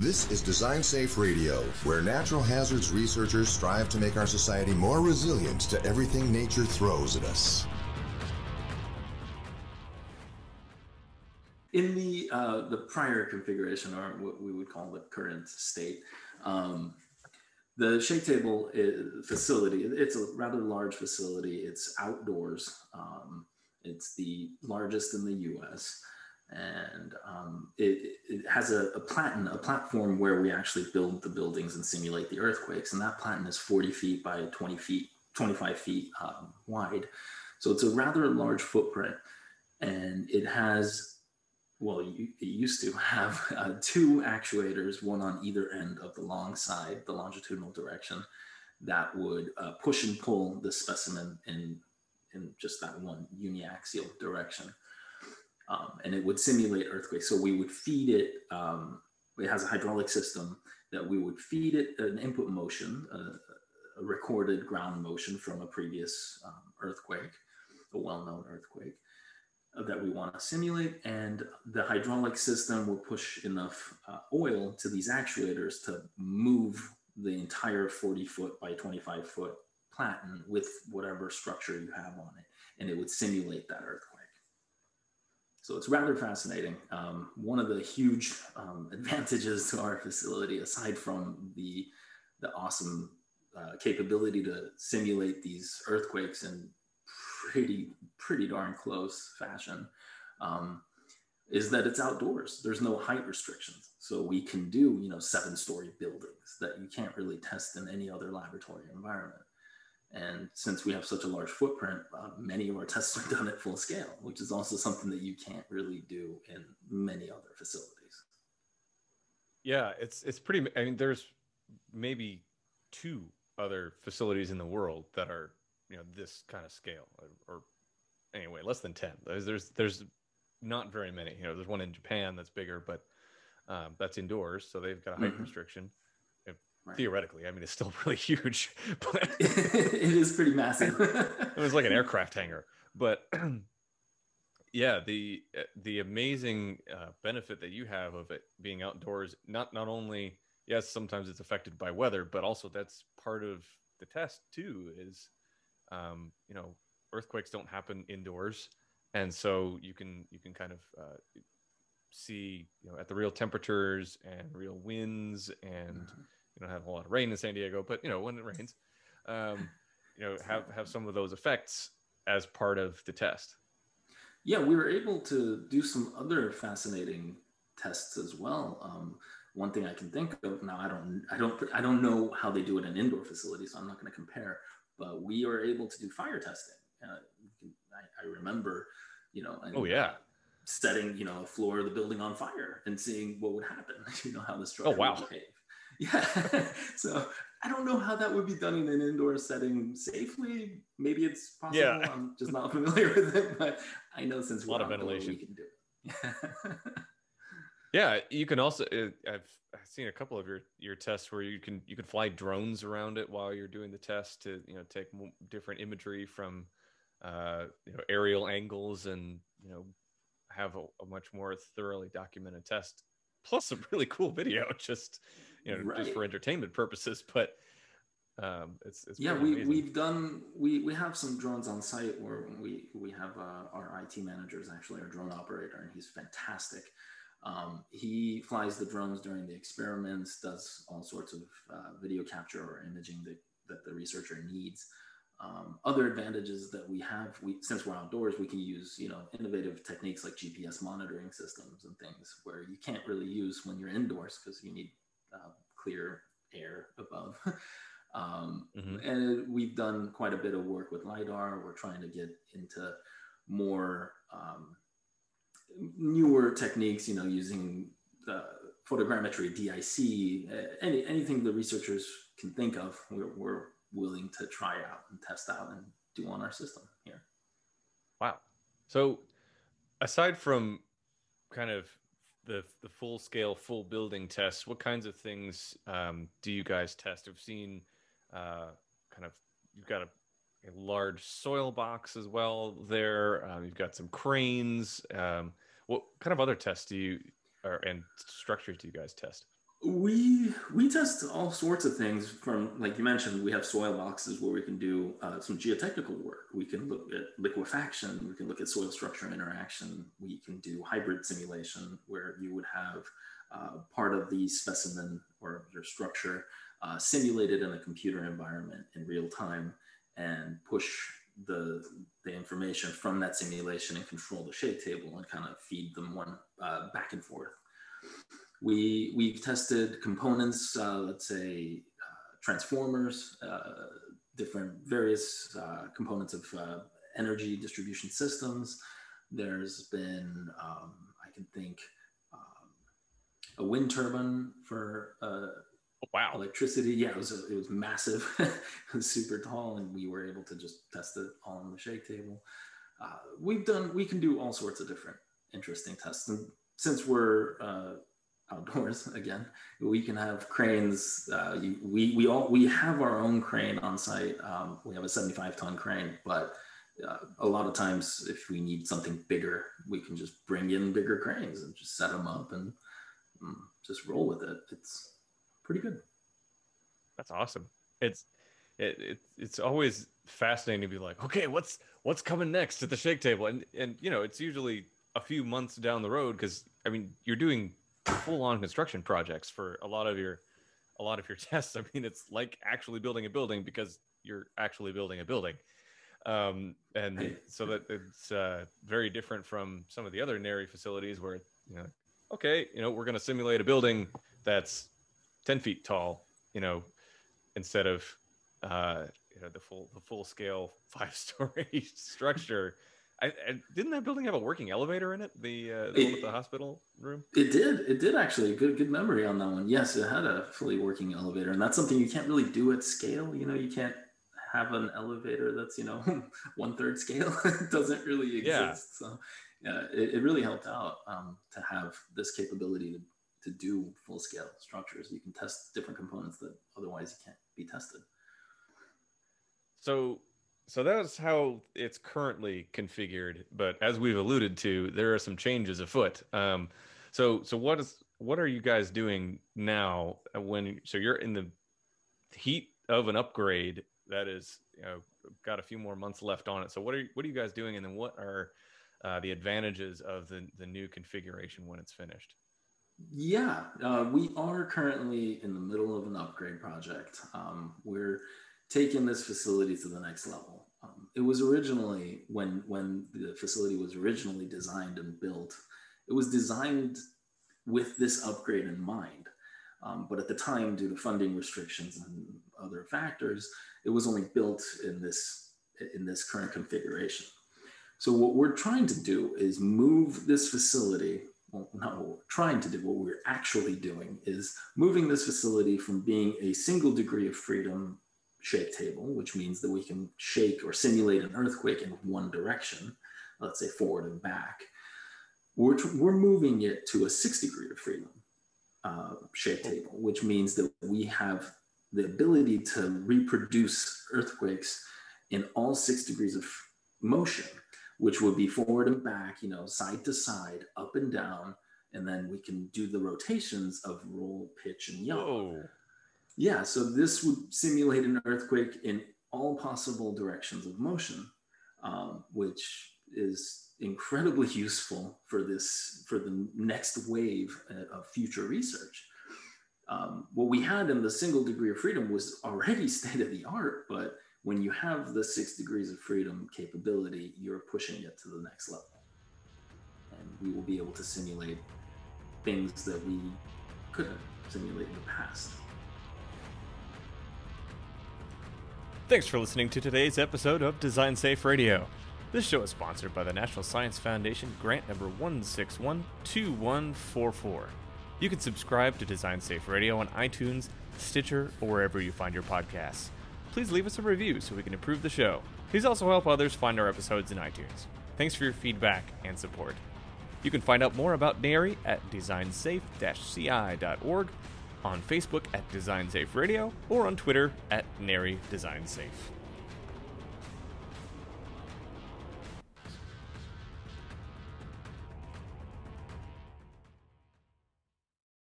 This is Design Safe Radio, where natural hazards researchers strive to make our society more resilient to everything nature throws at us. In the uh, the prior configuration, or what we would call the current state, um, the shake table facility, it's a rather large facility. It's outdoors. Um, it's the largest in the US. And um, it, it, has a, a platen, a platform where we actually build the buildings and simulate the earthquakes. And that platen is 40 feet by 20 feet, 25 feet um, wide. So it's a rather large footprint. And it has well, it used to have uh, two actuators, one on either end of the long side, the longitudinal direction, that would uh, push and pull the specimen in, in just that one uniaxial direction. Um, and it would simulate earthquakes. So we would feed it, um, it has a hydraulic system that we would feed it an input motion, a, a recorded ground motion from a previous um, earthquake, a well-known earthquake that we want to simulate. And the hydraulic system will push enough uh, oil to these actuators to move the entire 40 foot by 25 foot platen with whatever structure you have on it. And it would simulate that earthquake. So it's rather fascinating. Um, one of the huge um, advantages to our facility, aside from the, the awesome uh, capability to simulate these earthquakes in pretty pretty darn close fashion um, is that it's outdoors. There's no height restrictions, so we can do you know seven story buildings that you can't really test in any other laboratory environment. And since we have such a large footprint, uh, many of our tests are done at full scale, which is also something that you can't really do in many other facilities. Yeah, it's it's pretty. I mean, there's maybe two other facilities in the world that are you know this kind of scale or, or anyway less than 10 there's, there's there's not very many you know there's one in japan that's bigger but um, that's indoors so they've got a height mm-hmm. restriction right. theoretically i mean it's still really huge but it is pretty massive it was like an aircraft hangar but yeah the the amazing uh, benefit that you have of it being outdoors not not only yes sometimes it's affected by weather but also that's part of the test too is um, you know earthquakes don't happen indoors and so you can you can kind of uh, see you know at the real temperatures and real winds and mm-hmm. You don't have a lot of rain in san diego but you know when it rains um, you know have have some of those effects as part of the test yeah we were able to do some other fascinating tests as well um, one thing i can think of now i don't i don't i don't know how they do it in indoor facilities so i'm not going to compare but we are able to do fire testing. Uh, I, I, remember, you know, oh yeah, setting you know a floor of the building on fire and seeing what would happen. You know how the structure oh, wow. would behave. Yeah, so I don't know how that would be done in an indoor setting safely. Maybe it's possible. Yeah. I'm just not familiar with it, but I know since a lot of ventilation, we can do it. Yeah, you can also. Uh, I've, I've seen a couple of your your tests where you can you can fly drones around it while you're doing the test to you know take different imagery from uh, you know aerial angles and you know have a, a, much more thoroughly documented test. Plus, a really cool video, just you know, right. just for entertainment purposes. But um, it's, it's yeah, we amazing. we've done we we have some drones on site where we we have uh, our IT manager is actually our drone operator, and he's fantastic um, he flies the drones during the experiments, does all sorts of uh, video capture or imaging that, that the researcher needs. Um, other advantages that we have, we, since we're outdoors, we can use you know innovative techniques like GPS monitoring systems and things where you can't really use when you're indoors because you need uh, clear air above. um, mm-hmm. And we've done quite a bit of work with lidar. We're trying to get into more um, newer techniques, you know, using uh, photogrammetry, DIC, uh, any, anything the researchers can think of, we're, we're willing to try out and test out and do on our system here. Wow. So aside from kind of the, the full scale, full building tests, what kinds of things um, do you guys test? I've seen uh, kind of, you've got a a large soil box as well there. Um, you've got some cranes. Um, what kind of other tests do you or and structures do you guys test? We we test all sorts of things from like you mentioned. We have soil boxes where we can do uh, some geotechnical work. We can look at liquefaction. We can look at soil structure interaction. We can do hybrid simulation where you would have uh, part of the specimen or your structure uh, simulated in a computer environment in real time and push the the information from that simulation and control the shake table and kind of feed them one uh, back and forth. We, we've tested components, uh, let's say uh, transformers, uh, different various uh, components of uh, energy distribution systems. There's been, um, I can think, um, a wind turbine for oh, wow electricity. Yeah, it was a, it was massive, it was super tall, and we were able to just test it all on the shake table. we've done we can do all sorts of different interesting tests, and since we're outdoors again. We can have cranes uh, you, we we all we have our own crane on site. Um, we have a 75 ton crane but uh, a lot of times if we need something bigger we can just bring in bigger cranes and just set them up and um, just roll with it. It's pretty good. That's awesome. It's it, it it's always fascinating to be like okay what's what's coming next at the shake table? And and you know it's usually a few months down the road because i mean you're doing full on construction projects for a lot of your a lot of your tests. I mean, it's like actually building a building because you're actually building a building. Um, and so that it's uh, very different from some of the other NHERI facilities where, you know, okay, you know, we're going to simulate a building that's 10 feet tall, you know, instead of, uh, you know, the full, the full scale five story structure I, I, didn't that building have a working elevator in it? The, uh, the it, one with the hospital room. It did. It did actually. Good good memory on that one. Yes, it had a fully working elevator, and that's something you can't really do at scale. You know, you can't have an elevator that's you know one third scale. it doesn't really exist. Yeah. So yeah, it, it really helped out um, to have this capability to to do full scale structures. You can test different components that otherwise you can't be tested. So so that's how it's currently configured. But as we've alluded to, there are some changes afoot. Um, so so what is what are you guys doing now when so you're in the heat of an upgrade that is you know got a few more months left on it. So what are what are you guys doing, and then what are uh, the advantages of the the new configuration when it's finished? Yeah, uh, we are currently in the middle of an upgrade project. Um, we're taking this facility to the next level. Um, it was originally when when the facility was originally designed and built, it was designed with this upgrade in mind. Um, but at the time, due to funding restrictions and other factors, it was only built in this in this current configuration. So what we're trying to do is move this facility. Well, not what we're trying to do. What we're actually doing is moving this facility from being a single degree of freedom shake table, which means that we can shake or simulate an earthquake in one direction, let's say forward and back. We're, we're moving it to a six degree of freedom uh, shake table, which means that we have the ability to reproduce earthquakes in all six degrees of motion, which would be forward and back, you know, side to side, up and down, and then we can do the rotations of roll, pitch, and yaw. Whoa. Yeah, so this would simulate an earthquake in all possible directions of motion, um, which is incredibly useful for this for the next wave uh, of future research. Um, what we had in the single degree of freedom was already state of the art, but when you have the six degrees of freedom capability, you're pushing it to the next level. And we will be able to simulate things that we couldn't simulate in the past. Thanks for listening to today's episode of Design Safe Radio. This show is sponsored by the National Science Foundation grant number 1612144. You can subscribe to Design Safe Radio on iTunes, Stitcher, or wherever you find your podcasts. Please leave us a review so we can improve the show. Please also help others find our episodes in iTunes. Thanks for your feedback and support. You can find out more about NHERI at designsafe-ci.org on Facebook at Design Safe Radio or on Twitter at NHERI Design Safe.